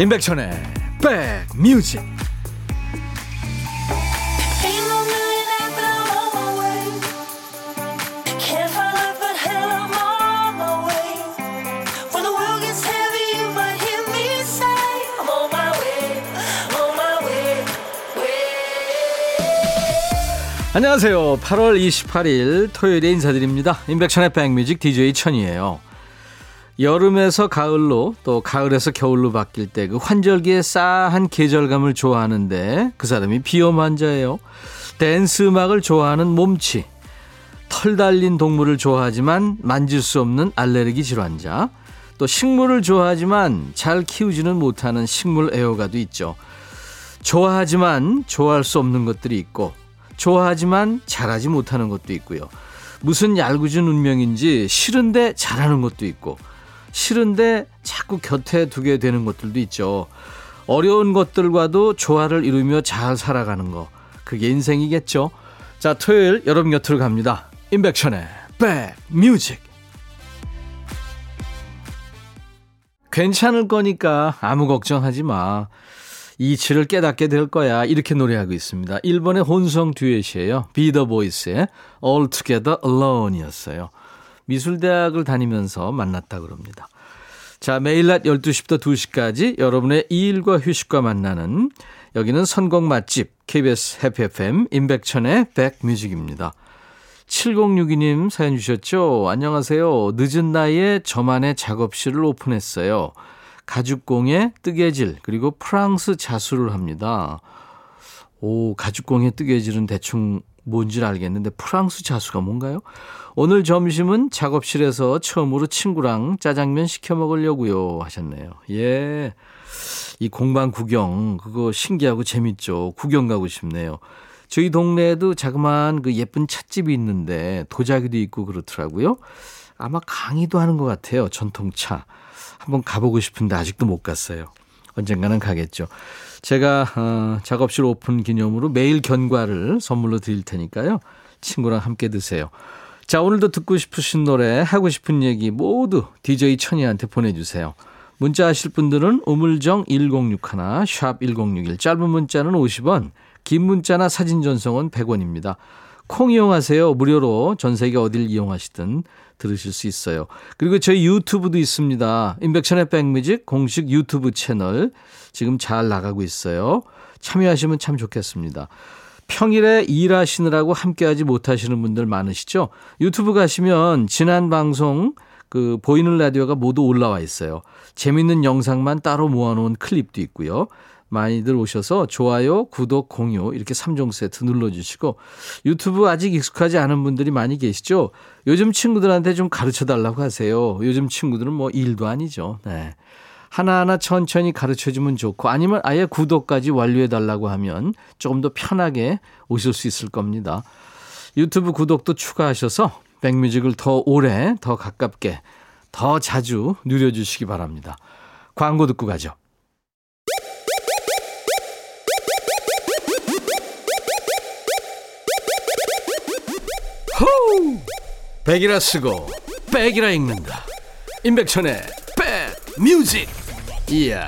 임백천의 백뮤직 안녕하세요. 8월 28일 토요일에 인사드립니다. 임백천의 백뮤직 DJ 천이에요. 여름에서 가을로 또 가을에서 겨울로 바뀔 때 그 환절기에 싸한 계절감을 좋아하는데 그 사람이 비염 환자예요. 댄스 음악을 좋아하는 몸치. 털 달린 동물을 좋아하지만 만질 수 없는 알레르기 질환자. 또 식물을 좋아하지만 잘 키우지는 못하는 식물 애호가도 있죠. 좋아하지만 좋아할 수 없는 것들이 있고 좋아하지만 잘하지 못하는 것도 있고요. 무슨 얄궂은 운명인지 싫은데 잘하는 것도 있고 싫은데 자꾸 곁에 두게 되는 것들도 있죠. 어려운 것들과도 조화를 이루며 잘 살아가는 거. 그게 인생이겠죠. 자, 토요일 여러분 곁으로 갑니다. 임백천의 백뮤직. 괜찮을 거니까 아무 걱정하지 마. 이치를 깨닫게 될 거야. 이렇게 노래하고 있습니다. 일본의 혼성 듀엣이에요. 비더 보이스의 All Together Alone이었어요. 미술대학을 다니면서 만났다 그럽니다. 자, 매일 낮 12시부터 2시까지 여러분의 일과 휴식과 만나는 여기는 선곡 맛집 KBS 해피 FM 임백천의 백뮤직입니다. 7062님 사연 주셨죠? 안녕하세요. 늦은 나이에 저만의 작업실을 오픈했어요. 가죽공예, 뜨개질, 그리고 프랑스 자수를 합니다. 오, 가죽공예, 뜨개질은 대충 뭔지 알겠는데 프랑스 자수가 뭔가요? 오늘 점심은 작업실에서 처음으로 친구랑 짜장면 시켜 먹으려고요 하셨네요. 예. 이 공방 구경 그거 신기하고 재밌죠. 구경 가고 싶네요. 저희 동네에도 자그마한 그 예쁜 찻집이 있는데 도자기도 있고 그렇더라고요. 아마 강의도 하는 것 같아요. 전통차. 한번 가보고 싶은데 아직도 못 갔어요. 언젠가는 가겠죠. 제가 어, 작업실 오픈 기념으로 매일 견과를 선물로 드릴 테니까요. 친구랑 함께 드세요. 자, 오늘도 듣고 싶으신 노래, 하고 싶은 얘기 모두 DJ 천이한테 보내주세요. 문자 하실 분들은 우물정 1061, 샵 1061, 짧은 문자는 50원, 긴 문자나 사진 전송은 100원입니다. 콩 이용하세요. 무료로 전 세계 어딜 이용하시든 들으실 수 있어요. 그리고 저희 유튜브도 있습니다. 인백션의 백뮤직 공식 유튜브 채널 지금 잘 나가고 있어요. 참여하시면 참 좋겠습니다. 평일에 일하시느라고 함께하지 못하시는 분들 많으시죠? 유튜브 가시면 지난 방송 그 보이는 라디오가 모두 올라와 있어요. 재밌는 영상만 따로 모아놓은 클립도 있고요. 많이들 오셔서 좋아요, 구독, 공유 이렇게 3종 세트 눌러주시고 유튜브 아직 익숙하지 않은 분들이 많이 계시죠? 요즘 친구들한테 좀 가르쳐 달라고 하세요. 요즘 친구들은 뭐 일도 아니죠. 네. 하나하나 천천히 가르쳐 주면 좋고 아니면 아예 구독까지 완료해 달라고 하면 조금 더 편하게 오실 수 있을 겁니다. 유튜브 구독도 추가하셔서 백뮤직을 더 오래, 더 가깝게, 더 자주 누려주시기 바랍니다. 광고 듣고 가죠. 호우! 백이라 쓰고 백이라 읽는다. 임백천의 백 뮤직. 이야.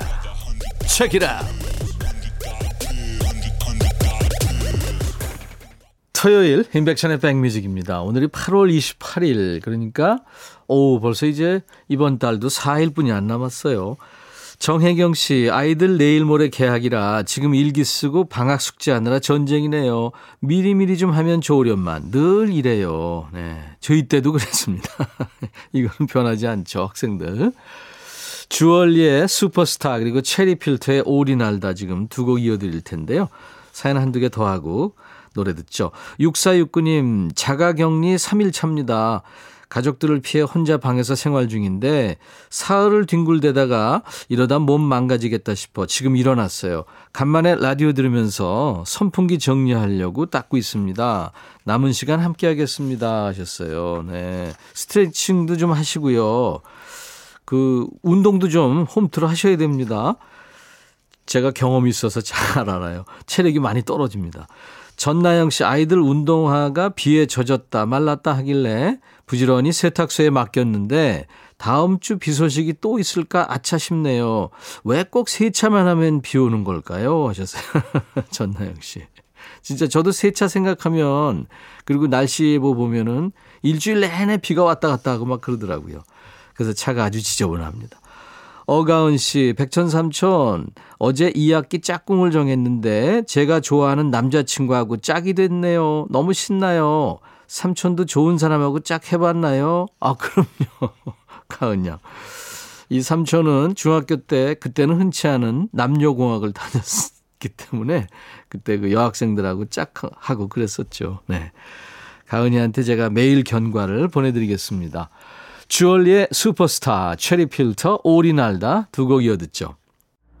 책이라. 토요일 인백션의 백뮤직입니다. 오늘이 8월 28일 그러니까 오 벌써 이제 이번 달도 4일뿐이 안 남았어요. 정혜경 씨, 아이들 내일 모레 개학이라 지금 일기 쓰고 방학 숙제하느라 전쟁이네요. 미리미리 좀 하면 좋으련만 늘 이래요. 네. 저희 때도 그랬습니다. 이거는 변하지 않죠, 학생들. 주얼리의 슈퍼스타 그리고 체리필터의 오리 날다 지금 두 곡 이어드릴 텐데요. 사연 한두 개 더 하고 노래 듣죠. 6469님 자가격리 3일 차입니다. 가족들을 피해 혼자 방에서 생활 중인데 사흘을 뒹굴대다가 이러다 몸 망가지겠다 싶어 지금 일어났어요. 간만에 라디오 들으면서 선풍기 정리하려고 닦고 있습니다. 남은 시간 함께 하겠습니다 하셨어요. 네. 스트레칭도 좀 하시고요. 그 운동도 좀 홈트로 하셔야 됩니다. 제가 경험이 있어서 잘 알아요. 체력이 많이 떨어집니다. 전나영 씨 아이들 운동화가 비에 젖었다 말랐다 하길래 부지런히 세탁소에 맡겼는데 다음 주 비 소식이 또 있을까 아차 싶네요. 왜 꼭 세차만 하면 비 오는 걸까요? 하셨어요. 전나영 씨. 진짜 저도 세차 생각하면 그리고 날씨 예보 보면은 일주일 내내 비가 왔다 갔다 하고 막 그러더라고요. 그래서 차가 아주 지저분합니다. 어가은 씨, 백천삼촌, 어제 2학기 짝꿍을 정했는데 제가 좋아하는 남자친구하고 짝이 됐네요. 너무 신나요. 삼촌도 좋은 사람하고 짝 해봤나요? 아, 그럼요. 가은 양. 이 삼촌은 중학교 때, 그때는 흔치 않은 남녀공학을 다녔기 때문에 그때 그 여학생들하고 짝하고 그랬었죠. 네. 가은이한테 제가 매일 견과를 보내드리겠습니다. 주얼리의 슈퍼스타, 체리 필터, 오리날다 두 곡 이어듣죠.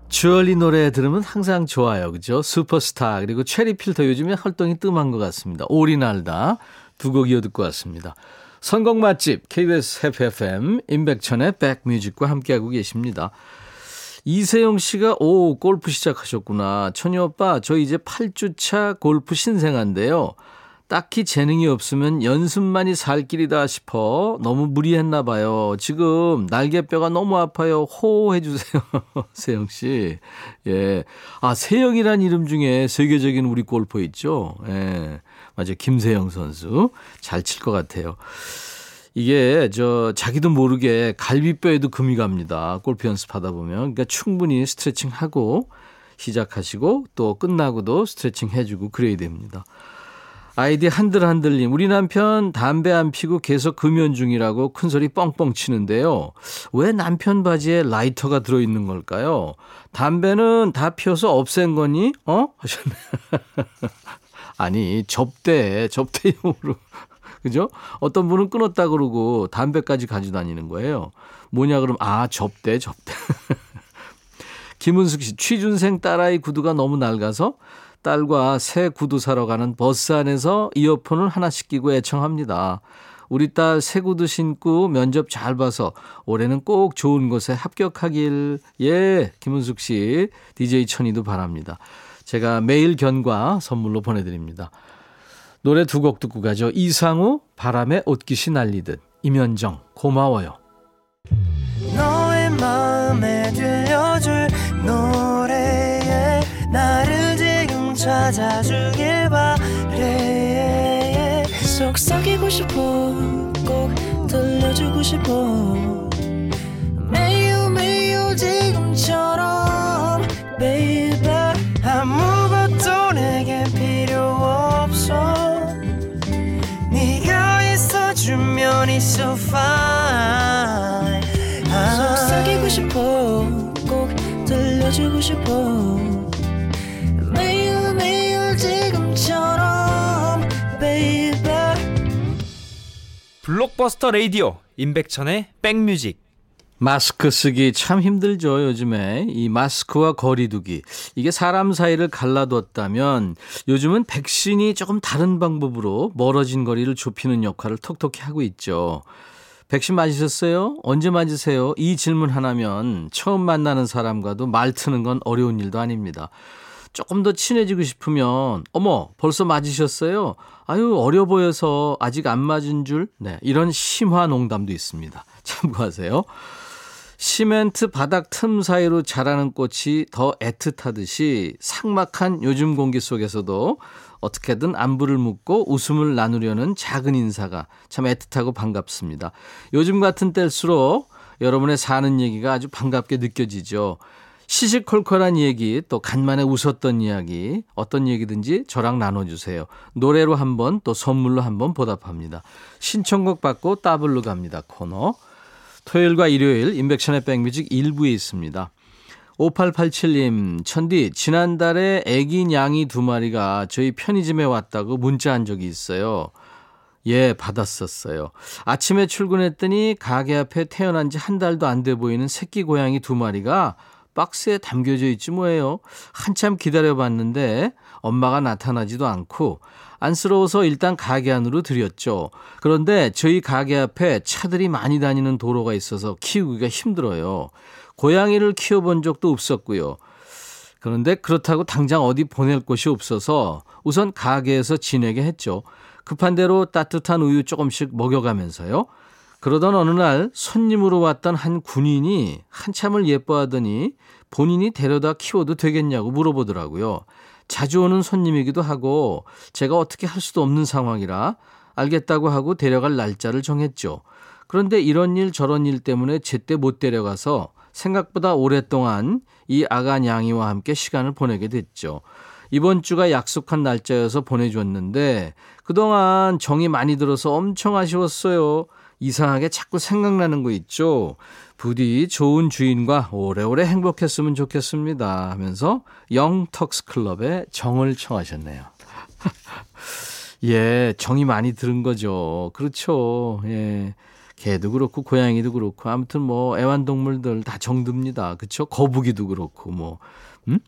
주얼리 노래 들으면 항상 좋아요. 그죠? 슈퍼스타, 그리고 체리 필터 요즘에 활동이 뜸한 것 같습니다. 오리날다 두 곡 이어 듣고 왔습니다. 선곡 맛집, KBS FFM, 임백천의 백뮤직과 함께하고 계십니다. 이세영 씨가, 오, 골프 시작하셨구나. 천희 오빠, 저 이제 8주차 골프 신생한데요. 딱히 재능이 없으면 연습만이 살 길이다 싶어 너무 무리했나 봐요. 지금 날개뼈가 너무 아파요. 호호해 주세요. 세영 씨. 예. 아, 세영이란 이름 중에 세계적인 우리 골퍼 있죠? 예. 맞아요. 김세영 선수. 잘 칠 것 같아요. 이게 저 자기도 모르게 갈비뼈에도 금이 갑니다. 골프 연습하다 보면. 그러니까 충분히 스트레칭 하고 시작하시고 또 끝나고도 스트레칭 해주고 그래야 됩니다. 아이디 한들한들님, 우리 남편 담배 안 피고 계속 금연 중이라고 큰 소리 뻥뻥 치는데요. 왜 남편 바지에 라이터가 들어있는 걸까요? 담배는 다 피워서 없앤 거니? 어? 하셨네. 아니, 접대, 접대용으로. 그죠? 어떤 분은 끊었다 그러고 담배까지 가지고 다니는 거예요. 뭐냐 그럼, 아, 접대, 접대. 김은숙 씨, 취준생 딸아이 구두가 너무 낡아서 딸과 새 구두 사러 가는 버스 안에서 이어폰을 하나씩 끼고 애청합니다. 우리 딸 새 구두 신고 면접 잘 봐서 올해는 꼭 좋은 곳에 합격하길. 예, 김은숙 씨, DJ 천이도 바랍니다. 제가 매일 견과 선물로 보내드립니다. 노래 두 곡 듣고 가죠. 이상우, 바람에 옷깃이 날리듯. 임현정, 고마워요. 너의 마음에 들려줄 노래에 나를 찾아주길 바래 속삭이고 싶어 꼭 들려주고 싶어 매우 매우 지금처럼 아 싶어 블록버스터 레이디오 임백천의 백뮤직 마스크 쓰기 참 힘들죠, 요즘에. 이 마스크와 거리두기. 이게 사람 사이를 갈라뒀다면 요즘은 백신이 조금 다른 방법으로 멀어진 거리를 좁히는 역할을 톡톡히 하고 있죠. 백신 맞으셨어요? 언제 맞으세요? 이 질문 하나면 처음 만나는 사람과도 말 트는 건 어려운 일도 아닙니다. 조금 더 친해지고 싶으면 어머 벌써 맞으셨어요? 아유 어려 보여서 아직 안 맞은 줄? 네 이런 심화 농담도 있습니다. 참고하세요. 시멘트 바닥 틈 사이로 자라는 꽃이 더 애틋하듯이 삭막한 요즘 공기 속에서도 어떻게든 안부를 묻고 웃음을 나누려는 작은 인사가 참 애틋하고 반갑습니다. 요즘 같은 때일수록 여러분의 사는 얘기가 아주 반갑게 느껴지죠. 시시콜콜한 얘기, 또 간만에 웃었던 이야기, 어떤 얘기든지 저랑 나눠주세요. 노래로 한 번, 또 선물로 한 번 보답합니다. 신청곡 받고 따블로 갑니다. 코너. 토요일과 일요일 인백션의 백뮤직 1부에 있습니다. 5887님, 천디, 지난달에 애기 냥이 두 마리가 저희 편의점에 왔다고 문자 한 적이 있어요. 예, 받았었어요. 아침에 출근했더니 가게 앞에 태어난 지 한 달도 안 돼 보이는 새끼 고양이 두 마리가 박스에 담겨져 있지 뭐예요. 한참 기다려봤는데 엄마가 나타나지도 않고 안쓰러워서 일단 가게 안으로 들였죠. 그런데 저희 가게 앞에 차들이 많이 다니는 도로가 있어서 키우기가 힘들어요. 고양이를 키워본 적도 없었고요. 그런데 그렇다고 당장 어디 보낼 곳이 없어서 우선 가게에서 지내게 했죠. 급한 대로 따뜻한 우유 조금씩 먹여가면서요. 그러던 어느 날 손님으로 왔던 한 군인이 한참을 예뻐하더니 본인이 데려다 키워도 되겠냐고 물어보더라고요. 자주 오는 손님이기도 하고 제가 어떻게 할 수도 없는 상황이라 알겠다고 하고 데려갈 날짜를 정했죠. 그런데 이런 일 저런 일 때문에 제때 못 데려가서 생각보다 오랫동안 이 아가 냥이와 함께 시간을 보내게 됐죠. 이번 주가 약속한 날짜여서 보내줬는데 그동안 정이 많이 들어서 엄청 아쉬웠어요. 이상하게 자꾸 생각나는 거 있죠. 부디 좋은 주인과 오래오래 행복했으면 좋겠습니다 하면서 영턱스 클럽에 정을 청하셨네요. 예, 정이 많이 들은 거죠. 그렇죠. 예. 개도 그렇고 고양이도 그렇고 아무튼 뭐 애완동물들 다 정듭니다. 그렇죠? 거북이도 그렇고 뭐 음?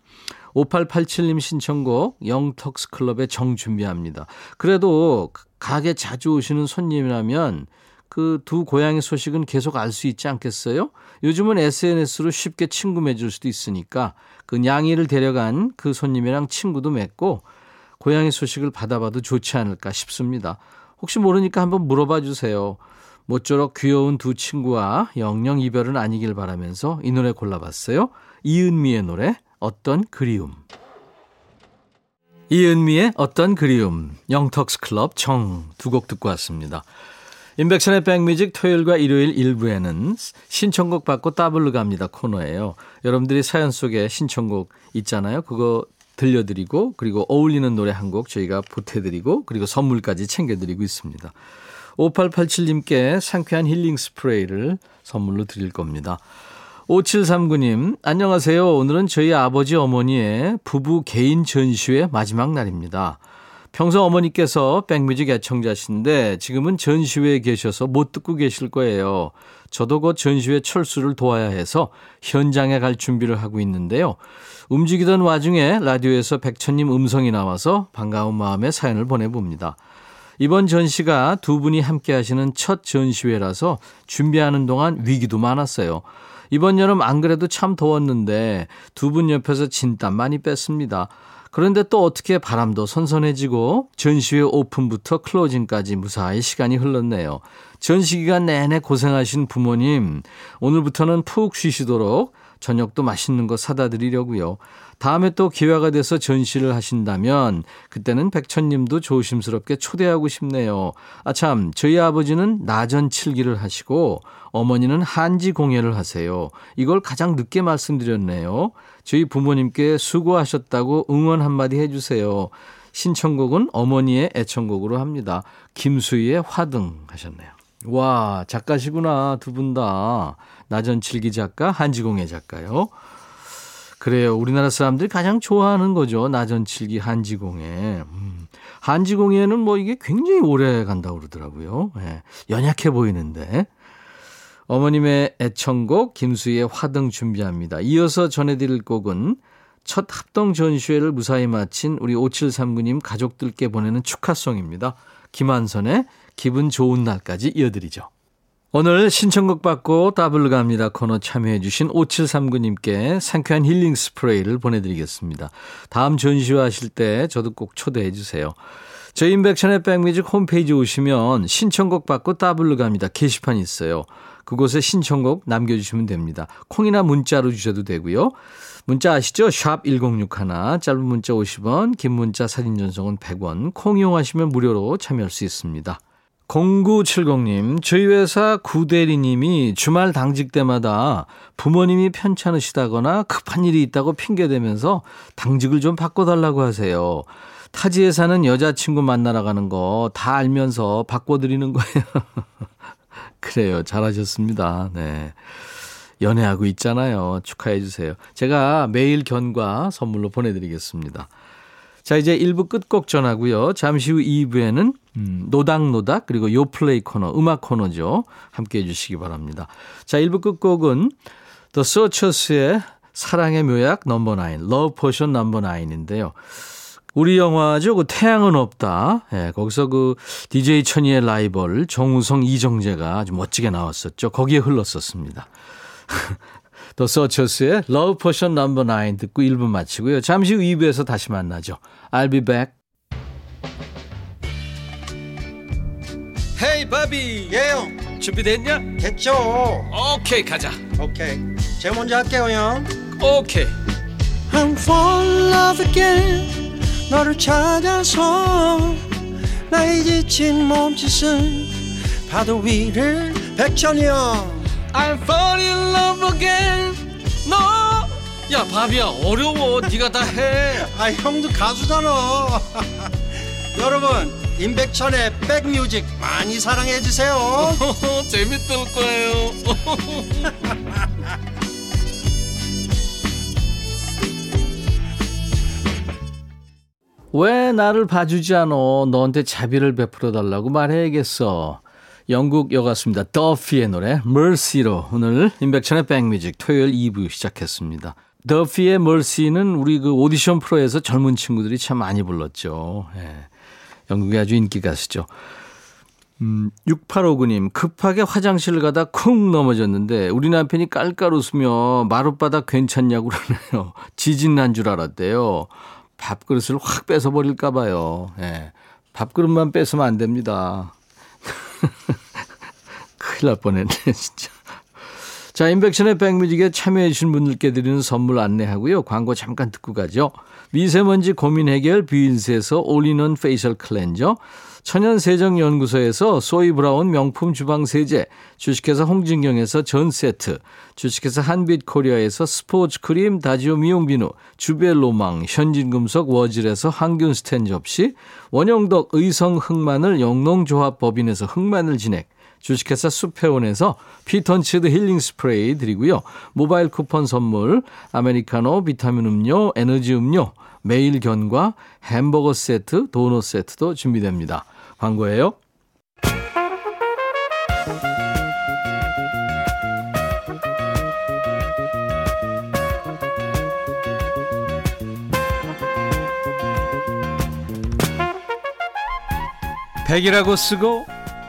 5887님 신청곡 영턱스 클럽에 정 준비합니다. 그래도 가게 자주 오시는 손님이라면 그 두 고양이 소식은 계속 알 수 있지 않겠어요? 요즘은 SNS로 쉽게 친구 맺을 수도 있으니까 그 냥이를 데려간 그 손님이랑 친구도 맺고 고양이 소식을 받아봐도 좋지 않을까 싶습니다. 혹시 모르니까 한번 물어봐 주세요. 모쪼록 귀여운 두 친구와 영영 이별은 아니길 바라면서 이 노래 골라봤어요. 이은미의 노래 어떤 그리움. 이은미의 어떤 그리움, 영턱스 클럽 정 두 곡 듣고 왔습니다. 인백션의 백뮤직 토요일과 일요일 일부에는 신청곡 받고 따블로 갑니다 코너예요. 여러분들이 사연 속에 신청곡 있잖아요. 그거 들려드리고 그리고 어울리는 노래 한 곡 저희가 보태드리고 그리고 선물까지 챙겨드리고 있습니다. 5887님께 상쾌한 힐링 스프레이를 선물로 드릴 겁니다. 5739님, 안녕하세요. 오늘은 저희 아버지 어머니의 부부 개인 전시회 마지막 날입니다. 평소 어머니께서 백뮤직 애청자신데 지금은 전시회에 계셔서 못 듣고 계실 거예요. 저도 곧 전시회 철수를 도와야 해서 현장에 갈 준비를 하고 있는데요. 움직이던 와중에 라디오에서 백천님 음성이 나와서 반가운 마음에 사연을 보내봅니다. 이번 전시가 두 분이 함께 하시는 첫 전시회라서 준비하는 동안 위기도 많았어요. 이번 여름 안 그래도 참 더웠는데 두 분 옆에서 진땀 많이 뺐습니다. 그런데 또 어떻게 바람도 선선해지고 전시회 오픈부터 클로징까지 무사히 시간이 흘렀네요. 전시 기간 내내 고생하신 부모님, 오늘부터는 푹 쉬시도록 저녁도 맛있는 거 사다 드리려고요. 다음에 또 기회가 돼서 전시를 하신다면 그때는 백천님도 조심스럽게 초대하고 싶네요. 아참 저희 아버지는 나전 칠기를 하시고 어머니는 한지 공예를 하세요. 이걸 가장 늦게 말씀드렸네요. 저희 부모님께 수고하셨다고 응원 한마디 해주세요. 신청곡은 어머니의 애청곡으로 합니다. 김수희의 화등 하셨네요. 와, 작가시구나. 두 분 다. 나전칠기 작가, 한지공예 작가요. 그래요. 우리나라 사람들이 가장 좋아하는 거죠. 나전칠기 한지공예. 음. 한지공예는 뭐 이게 굉장히 오래 간다고 그러더라고요. 예. 연약해 보이는데. 어머님의 애청곡 김수희의 화등 준비합니다. 이어서 전해드릴 곡은 첫 합동 전시회를 무사히 마친 우리 5739님 가족들께 보내는 축하송입니다. 김한선의 기분 좋은 날까지 이어드리죠. 오늘 신청곡 받고 따블 갑니다 코너 참여해주신 5739님께 상쾌한 힐링 스프레이를 보내드리겠습니다. 다음 전시회 하실 때 저도 꼭 초대해주세요. 저희 인백션의 백뮤직 홈페이지 오시면 신청곡 받고 따블로 갑니다. 게시판 있어요. 그곳에 신청곡 남겨주시면 됩니다. 콩이나 문자로 주셔도 되고요. 문자 아시죠? 샵 1061, 짧은 문자 50원, 긴 문자 사진 전송은 100원, 콩 이용하시면 무료로 참여할 수 있습니다. 0970님, 저희 회사 구대리님이 주말 당직 때마다 부모님이 편찮으시다거나 급한 일이 있다고 핑계대면서 당직을 좀 바꿔달라고 하세요. 타지에 사는 여자친구 만나러 가는 거 다 알면서 바꿔드리는 거예요. 그래요. 잘하셨습니다. 네. 연애하고 있잖아요. 축하해 주세요. 제가 매일 견과 선물로 보내드리겠습니다. 자, 이제 1부 끝곡 전하고요. 잠시 후 2부에는 음, 노닥노닥 그리고 요플레이 코너, 음악 코너죠. 함께 해 주시기 바랍니다. 자, 1부 끝곡은 The Searchers의 사랑의 묘약 넘버 나인, Love Potion 넘버 나인인데요. 우리 영화죠. 그 태양은 없다. 예, 거기서 그 DJ 천이의 라이벌 정우성 이정재가 아주 멋지게 나왔었죠. 거기에 흘렀었습니다. 더 서처스의 Love Potion No. 9 듣고 1부 마치고요. 잠시 후 2부에서 다시 만나죠. I'll be back. Hey Bobby 예영 준비됐냐? 됐죠 오케이 가자 오케이 제가 먼저 할게요 형 오케이 I'm fall in love again 너를 찾아서 나의 지친 몸짓은 파도 위를 백천이 형 I'm fall in love again. 너? 야 바비야 어려워. 네가 다 해. 아 형도 가수잖아 여러분 임백천의 백뮤직 많이 사랑해 주세요. 재밌을 거예요. 왜 나를 봐주지 않어 너한테 자비를 베풀어 달라고 말해야겠어 영국 여가수입니다 더피의 노래 Mercy로 오늘 임백천의 백뮤직 토요일 2부 시작했습니다 더피의 Mercy는 우리 그 오디션 프로에서 젊은 친구들이 참 많이 불렀죠 예. 영국의 아주 인기 가수죠 음, 6859님, 급하게 화장실 가다 쿵 넘어졌는데, 우리 남편이 깔깔 웃으며 마룻바닥 괜찮냐고 그러네요. 지진 난 줄 알았대요. 밥그릇을 확 뺏어버릴까봐요. 예. 밥그릇만 뺏으면 안 됩니다. 큰일 날 뻔했네, 진짜. 자, 인백션의 백뮤직에 참여해주신 분들께 드리는 선물 안내하고요. 광고 잠깐 듣고 가죠. 미세먼지 고민 해결 뷰인스에서 all-in-one facial cleanser, 천연세정연구소에서 소이브라운 명품 주방세제, 주식회사 홍진경에서 전세트, 주식회사 한빛코리아에서 스포츠크림 다지오 미용비누, 주벨로망, 현진금속 워즐에서 항균 스텐 접시, 원형덕 의성 흑마늘 영농조합법인에서 흑마늘 진액, 주식회사 수페온에서 피톤치드 힐링 스프레이 드리고요. 모바일 쿠폰 선물, 아메리카노, 비타민 음료, 에너지 음료, 매일 견과, 햄버거 세트, 도넛 세트도 준비됩니다. 광고예요. 백이라고 쓰고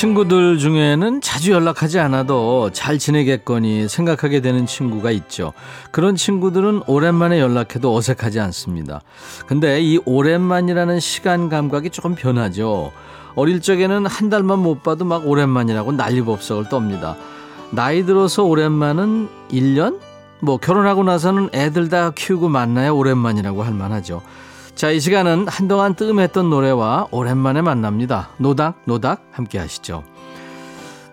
친구들 중에는 자주 연락하지 않아도 잘 지내겠거니 생각하게 되는 친구가 있죠. 그런 친구들은 오랜만에 연락해도 어색하지 않습니다. 근데 이 오랜만이라는 시간 감각이 조금 변하죠. 어릴 적에는 한 달만 못 봐도 막 오랜만이라고 난리법석을 떱니다. 나이 들어서 오랜만은 1년? 뭐 결혼하고 나서는 애들 다 키우고 만나야 오랜만이라고 할 만하죠. 자, 이 시간은 한동안 뜸했던 노래와 오랜만에 만납니다. 노닥, 노닥 함께 하시죠.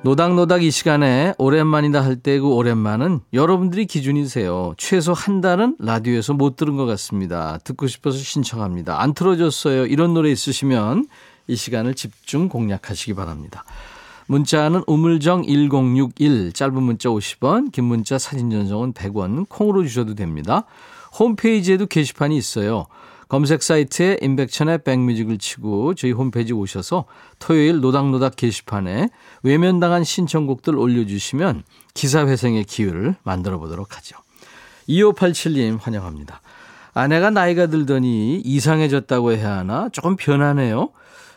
노닥 노닥 이 시간에 오랜만이다 할 때 그 오랜만은 여러분들이 기준이세요. 최소 한 달은 라디오에서 못 들은 것 같습니다. 듣고 싶어서 신청합니다. 안 틀어줬어요. 이런 노래 있으시면 이 시간을 집중 공략하시기 바랍니다. 문자는 우물정 1061 짧은 문자 50원 긴 문자 사진 전송은 100원 콩으로 주셔도 됩니다. 홈페이지에도 게시판이 있어요. 검색 사이트에 임백천의 백뮤직을 치고 저희 홈페이지 오셔서 토요일 노닥노닥 게시판에 외면당한 신청곡들 올려주시면 기사회생의 기회를 만들어 보도록 하죠. 2587님 환영합니다. 아내가 나이가 들더니 이상해졌다고 해야 하나? 조금 변하네요.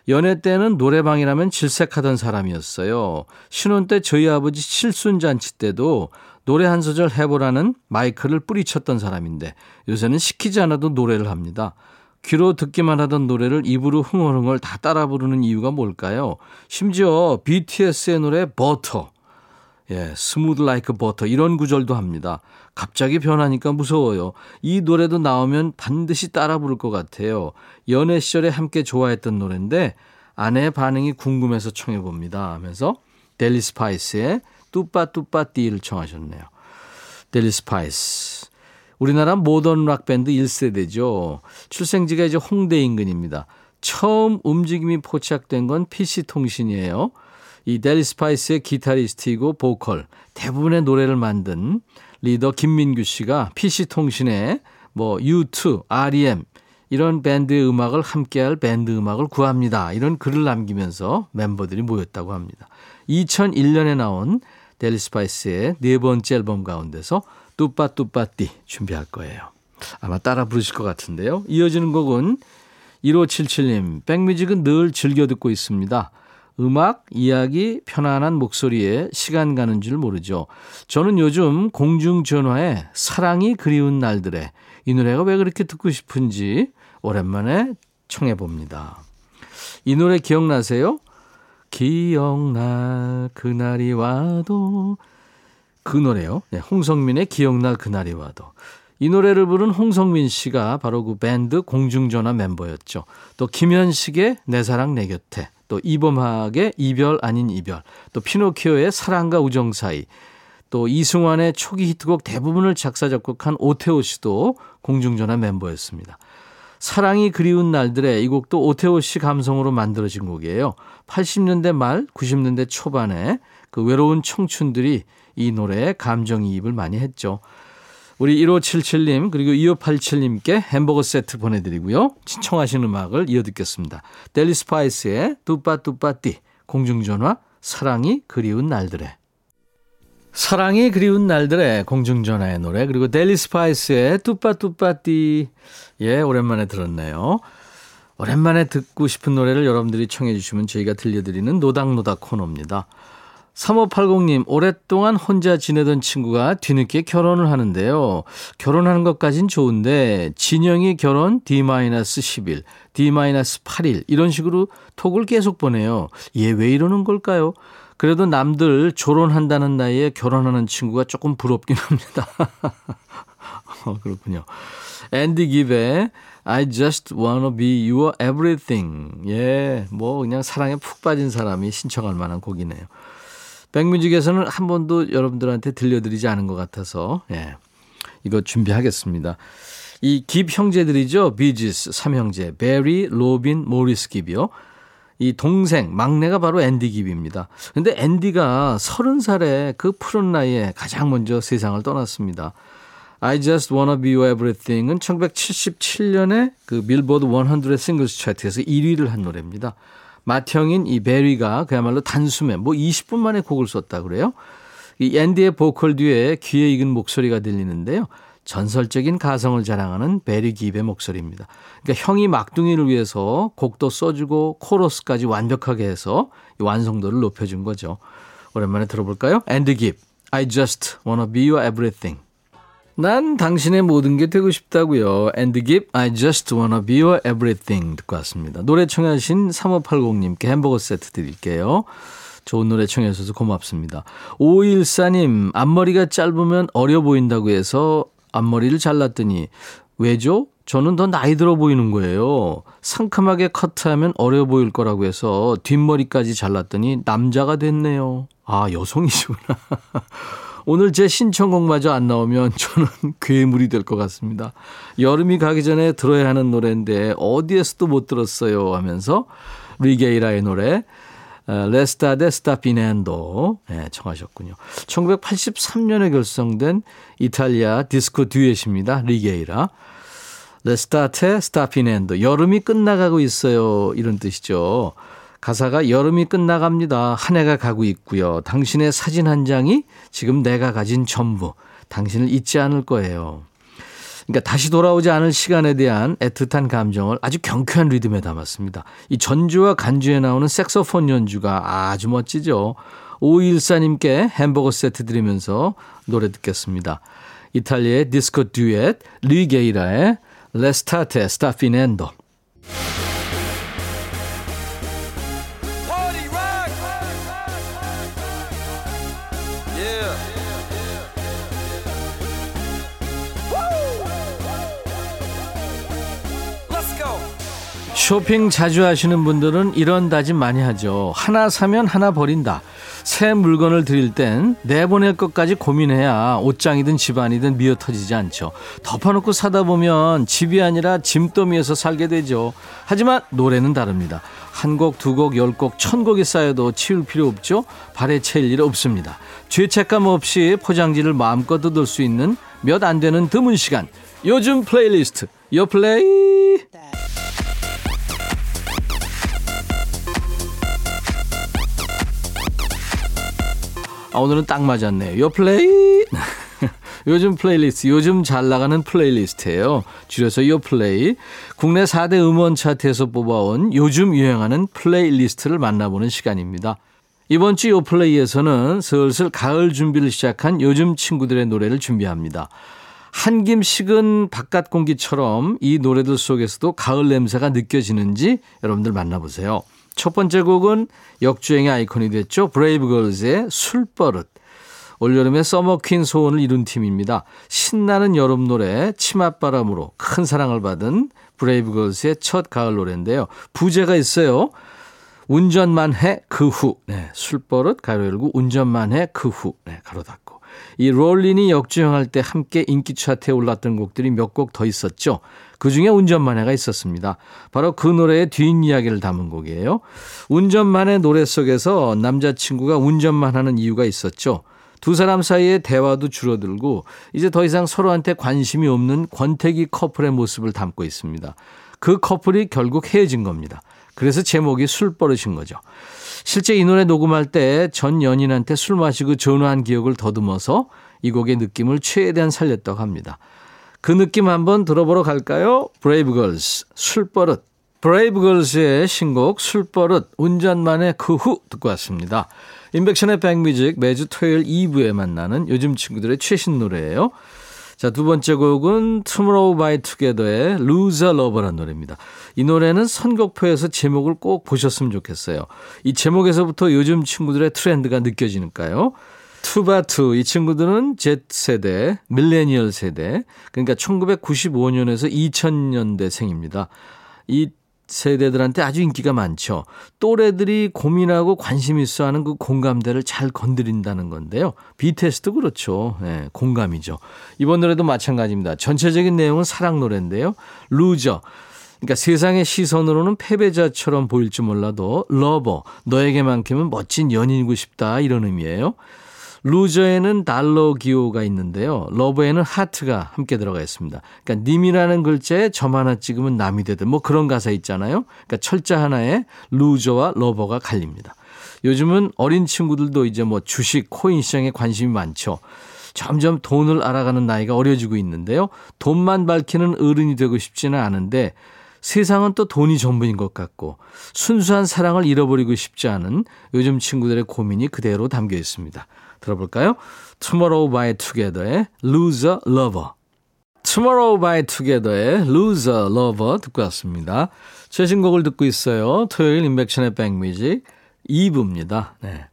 연애 때는 노래방이라면 질색하던 사람이었어요. 신혼 때 저희 아버지 칠순잔치 때도 노래 한 소절 해보라는 마이크를 뿌리쳤던 사람인데 요새는 시키지 않아도 노래를 합니다. 귀로 듣기만 하던 노래를 입으로 흥얼흥얼 다 따라 부르는 이유가 뭘까요? 심지어 BTS의 노래 버터, 예, smooth like butter 이런 구절도 합니다. 갑자기 변하니까 무서워요. 이 노래도 나오면 반드시 따라 부를 것 같아요. 연애 시절에 함께 좋아했던 노래인데 아내의 반응이 궁금해서 청해 봅니다. 하면서 델리 스파이스의 뚜빠뚜빠띠를 청하셨네요. 델리 스파이스. 우리나라 모던 락 밴드 1세대죠. 출생지가 이제 홍대 인근입니다. 처음 움직임이 포착된 건 PC통신이에요. 이 델리 스파이스의 기타리스트이고 보컬, 대부분의 노래를 만든 리더 김민규 씨가 PC통신에 뭐 U2, REM 이런 밴드의 음악을 함께할 밴드 음악을 구합니다. 이런 글을 남기면서 멤버들이 모였다고 합니다. 2001년에 나온 델리 스파이스의 네 번째 앨범 가운데서 뚜빠뚜빠띠 준비할 거예요. 아마 따라 부르실 것 같은데요. 이어지는 곡은 1577님, 백뮤직은 늘 즐겨 듣고 있습니다. 음악, 이야기, 편안한 목소리에 시간 가는 줄 모르죠. 저는 요즘 공중전화에 사랑이 그리운 날들에 이 노래가 왜 그렇게 듣고 싶은지 오랜만에 청해 봅니다. 이 노래 기억나세요? 기억날 그날이 와도 그 노래요. 네, 홍성민의 기억날 그날이 와도. 이 노래를 부른 홍성민 씨가 바로 그 밴드 공중전화 멤버였죠. 또 김현식의 내 사랑 내 곁에, 또 이범학의 이별 아닌 이별, 또 피노키오의 사랑과 우정 사이, 또 이승환의 초기 히트곡 대부분을 작사 작곡한 오태호 씨도 공중전화 멤버였습니다. 사랑이 그리운 날들에 이 곡도 오태호 씨 감성으로 만들어진 곡이에요. 80년대 말, 90년대 초반에 그 외로운 청춘들이 이 노래에 감정이입을 많이 했죠. 우리 1577님 그리고 2587님께 햄버거 세트 보내드리고요. 신청하신 음악을 이어 듣겠습니다. 델리 스파이스의 뚜빠뚜빠띠 공중전화 사랑이 그리운 날들에 사랑이 그리운 날들의 공중전화의 노래 그리고 델리 스파이스의 뚜빠뚜빠띠 예 오랜만에 들었네요. 오랜만에 듣고 싶은 노래를 여러분들이 청해 주시면 저희가 들려드리는 노닥노닥 코너입니다. 3580님, 오랫동안 혼자 지내던 친구가 뒤늦게 결혼을 하는데요. 결혼하는 것까진 좋은데, 진영이 결혼 D-10일, D-8일, 이런 식으로 톡을 계속 보내요. 얘 왜 이러는 걸까요? 그래도 남들 졸혼한다는 나이에 결혼하는 친구가 조금 부럽긴 합니다. 어, 그렇군요. 앤디 깁의 I just wanna be your everything. 예, 뭐 그냥 사랑에 푹 빠진 사람이 신청할 만한 곡이네요. 백뮤직에서는 한 번도 여러분들한테 들려드리지 않은 것 같아서, 예, 이거 준비하겠습니다. 이 깁 형제들이죠. 비지스 삼형제. 베리, 로빈, 모리스 깁이요. 이 동생, 막내가 바로 앤디 깁입니다. 근데 앤디가 서른 살에 그 푸른 나이에 가장 먼저 세상을 떠났습니다. I Just Wanna Be Your Everything은 1977년에 그 빌보드 100 singles 차트에서 1위를 한 노래입니다. 맏형인 이 베리가 그야말로 단숨에 뭐 20분 만에 곡을 썼다 그래요. 이 앤디의 보컬 뒤에 귀에 익은 목소리가 들리는데요. 전설적인 가성을 자랑하는 베리 깁의 목소리입니다. 그러니까 형이 막둥이를 위해서 곡도 써주고 코러스까지 완벽하게 해서 완성도를 높여준 거죠. 오랜만에 들어볼까요? 앤디 깁, I just wanna be your everything. 난 당신의 모든 게 되고 싶다고요. 앤디 깁, I just wanna be your everything 듣고 왔습니다. 노래 청하신 3580님께 햄버거 세트 드릴게요. 좋은 노래 청해 주셔서 고맙습니다. 514님, 앞머리가 짧으면 어려 보인다고 해서 앞머리를 잘랐더니 왜죠? 저는 더 나이 들어 보이는 거예요. 상큼하게 커트하면 어려 보일 거라고 해서 뒷머리까지 잘랐더니 남자가 됐네요. 아, 여성이시구나. 오늘 제 신청곡마저 안 나오면 저는 괴물이 될 것 같습니다. 여름이 가기 전에 들어야 하는 노래인데 어디에서도 못 들었어요 하면서 리게이라의 노래 L'estate sta finendo 네, 청하셨군요. 1983년에 결성된 이탈리아 디스코 듀엣입니다. 리게이라. L'estate sta finendo 여름이 끝나가고 있어요. 이런 뜻이죠. 가사가 여름이 끝나갑니다. 한 해가 가고 있고요. 당신의 사진 한 장이 지금 내가 가진 전부. 당신을 잊지 않을 거예요. 그러니까 다시 돌아오지 않을 시간에 대한 애틋한 감정을 아주 경쾌한 리듬에 담았습니다. 이 전주와 간주에 나오는 색소폰 연주가 아주 멋지죠. 514님께 햄버거 세트 드리면서 노래 듣겠습니다. 이탈리아의 디스코 듀엣 리게이라의 레스타테 스타피넨도 쇼핑 자주 하시는 분들은 이런 다짐 많이 하죠. 하나 사면 하나 버린다. 새 물건을 드릴 땐 내보낼 것까지 고민해야 옷장이든 집안이든 미어 터지지 않죠. 덮어놓고 사다 보면 집이 아니라 짐더미에서 살게 되죠. 하지만 노래는 다릅니다. 한 곡, 두 곡, 열 곡, 천 곡이 쌓여도 치울 필요 없죠. 발에 채일 일 없습니다. 죄책감 없이 포장지를 마음껏 뜯을 수 있는 몇 안 되는 드문 시간. 요즘 플레이리스트. 요 플레이. 아, 오늘은 딱 맞았네요. 요 플레이. 요즘 플레이리스트, 요즘 잘 나가는 플레이리스트예요. 줄여서 요 플레이. 국내 4대 음원 차트에서 뽑아온 요즘 유행하는 플레이리스트를 만나보는 시간입니다. 이번 주 요 플레이에서는 슬슬 가을 준비를 시작한 요즘 친구들의 노래를 준비합니다. 한김 식은 바깥 공기처럼 이 노래들 속에서도 가을 냄새가 느껴지는지 여러분들 만나보세요. 첫 번째 곡은 역주행의 아이콘이 됐죠. 브레이브걸스의 술버릇. 올여름에 summer queen 소원을 이룬 팀입니다. 신나는 여름 노래 치맛바람으로 큰 사랑을 받은 브레이브걸스의 첫 가을 노래인데요. 부제가 있어요. 운전만 해 그 후. 네, 술버릇 가로 열고 운전만 해 그 후. 네, 가로 닫고. 이 롤린이 역주행할 때 함께 인기 차트에 올랐던 곡들이 몇 곡 더 있었죠. 그 중에 운전만해가 있었습니다. 바로 그 노래의 뒷이야기를 담은 곡이에요. 운전만해 노래 속에서 남자친구가 운전만 하는 이유가 있었죠. 두 사람 사이의 대화도 줄어들고 이제 더 이상 서로한테 관심이 없는 권태기 커플의 모습을 담고 있습니다. 그 커플이 결국 헤어진 겁니다. 그래서 제목이 술버릇인 거죠. 실제 이 노래 녹음할 때 전 연인한테 술 마시고 전화한 기억을 더듬어서 이 곡의 느낌을 최대한 살렸다고 합니다. 그 느낌 한번 들어보러 갈까요? 브레이브걸스 술버릇 브레이브걸스의 신곡 술버릇 운전만 해 그 후 듣고 왔습니다. 임백천의 백뮤직 매주 토요일 2부에 만나는 요즘 친구들의 최신 노래예요. 자, 두 번째 곡은 Tomorrow by Together의 Loser Lover란 노래입니다. 이 노래는 선곡표에서 제목을 꼭 보셨으면 좋겠어요. 이 제목에서부터 요즘 친구들의 트렌드가 느껴지니까요. 투바투 이 친구들은 Z세대, 밀레니얼 세대 그러니까 1995년에서 2000년대 생입니다. 이 세대들한테 아주 인기가 많죠. 또래들이 고민하고 관심 있어 하는 그 공감대를 잘 건드린다는 건데요. BTS도 그렇죠. 네, 공감이죠. 이번 노래도 마찬가지입니다. 전체적인 내용은 사랑 노래인데요. Loser. 그러니까 세상의 시선으로는 패배자처럼 보일지 몰라도 Lover, 너에게만큼은 멋진 연인이고 싶다 이런 의미예요. Loser에는 달러 기호가 있는데요. Lover에는 하트가 함께 들어가 있습니다. 그러니까 님이라는 글자에 점 하나 찍으면 남이 되는 뭐 그런 가사 있잖아요. 그러니까 철자 하나에 Loser와 Lover가 갈립니다. 요즘은 어린 친구들도 이제 뭐 주식, 코인 시장에 관심이 많죠. 점점 돈을 알아가는 나이가 어려지고 있는데요. 돈만 밝히는 어른이 되고 싶지는 않은데 세상은 또 돈이 전부인 것 같고 순수한 사랑을 잃어버리고 싶지 않은 요즘 친구들의 고민이 그대로 담겨 있습니다. 들어볼까요? Tomorrow by Together의 Loser Lover. Tomorrow by Together의 Loser Lover 듣고 왔습니다. 최신 곡을 듣고 있어요. 토요일 인백션의 백뮤직 2부입니다. 네.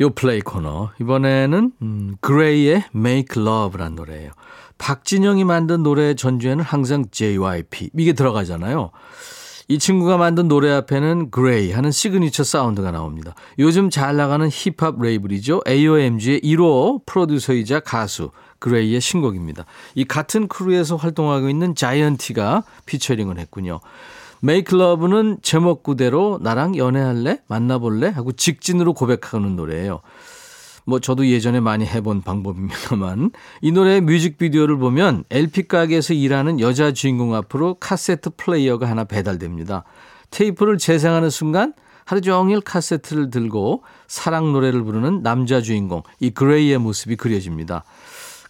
요 플레이 코너. 이번에는 음, 그레이의 Make Love란 노래예요. 박진영이 만든 노래 전주에는 항상 JYP 이게 들어가잖아요. 이 친구가 만든 노래 앞에는 그레이 하는 signature sound가 나옵니다. 요즘 잘 나가는 힙합 레이블이죠. AOMG의 1호 프로듀서이자 가수 그레이의 신곡입니다. 이 같은 크루에서 활동하고 있는 자이언티가 피처링을 했군요. Make Love는 제목 그대로 나랑 연애할래? 만나볼래? 하고 직진으로 고백하는 노래예요. 뭐 저도 예전에 많이 해본 방법입니다만 이 노래의 뮤직비디오를 보면 LP 가게에서 일하는 여자 주인공 앞으로 카세트 플레이어가 하나 배달됩니다. 테이프를 재생하는 순간 하루 종일 카세트를 들고 사랑 노래를 부르는 남자 주인공 이 그레이의 모습이 그려집니다.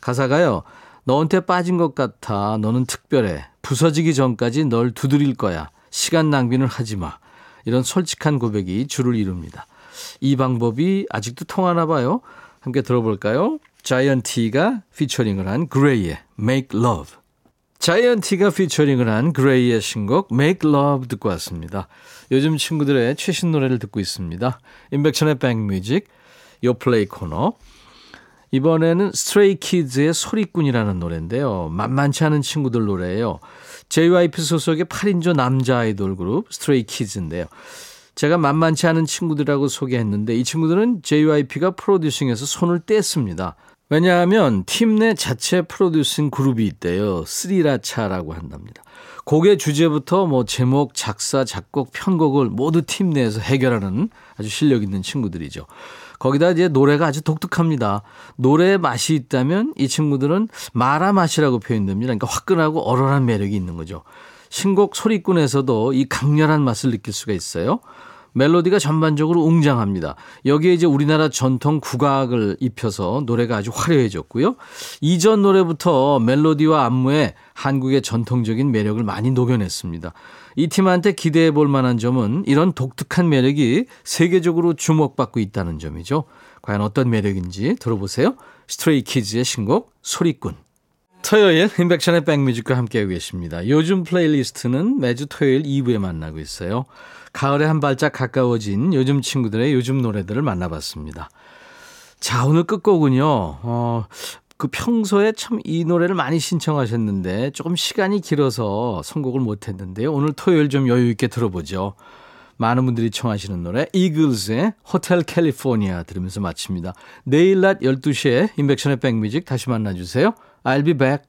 가사가요. 너한테 빠진 것 같아. 너는 특별해. 부서지기 전까지 널 두드릴 거야. 시간 낭비는 하지 마. 이런 솔직한 고백이 줄을 이룹니다. 이 방법이 아직도 통하나 봐요. 함께 들어볼까요? 자이언티가 피처링을 한 그레이의 Make Love. 자이언티가 피처링을 한 그레이의 신곡 Make Love 듣고 왔습니다. 요즘 친구들의 최신 노래를 듣고 있습니다. 임백천의 백뮤직, 요 플레이 코너. 이번에는 스트레이 키즈의 소리꾼이라는 노래인데요. 만만치 않은 친구들 노래예요. JYP 소속의 8인조 남자 아이돌 그룹 스트레이 키즈인데요. 제가 만만치 않은 친구들이라고 소개했는데 이 친구들은 JYP가 프로듀싱에서 손을 뗐습니다. 왜냐하면 팀 내 자체 프로듀싱 그룹이 있대요. 스리라차라고 한답니다. 곡의 주제부터 뭐 제목, 작사, 작곡, 편곡을 모두 팀 내에서 해결하는 아주 실력 있는 친구들이죠. 거기다 이제 노래가 아주 독특합니다. 노래에 맛이 있다면 이 친구들은 마라 맛이라고 표현됩니다. 그러니까 화끈하고 얼얼한 매력이 있는 거죠. 신곡 소리꾼에서도 이 강렬한 맛을 느낄 수가 있어요. 멜로디가 전반적으로 웅장합니다. 여기에 이제 우리나라 전통 국악을 입혀서 노래가 아주 화려해졌고요. 이전 노래부터 멜로디와 안무에 한국의 전통적인 매력을 많이 녹여냈습니다. 이 팀한테 기대해 볼 만한 점은 이런 독특한 매력이 세계적으로 주목받고 있다는 점이죠. 과연 어떤 매력인지 들어보세요. 스트레이 키즈의 신곡 소리꾼. 토요일 임백천의 백뮤직과 함께하고 계십니다. 요즘 플레이리스트는 매주 토요일 2부에 만나고 있어요. 가을에 한 발짝 가까워진 요즘 친구들의 요즘 노래들을 만나봤습니다. 자, 오늘 끝곡은요. 어, 그 평소에 참 이 노래를 많이 신청하셨는데 조금 시간이 길어서 선곡을 못했는데요. 오늘 토요일 좀 여유 있게 들어보죠. 많은 분들이 청하시는 노래 이글스의 호텔 캘리포니아 들으면서 마칩니다. 내일 낮 12시에 인백션의 백뮤직 다시 만나주세요. I'll be back.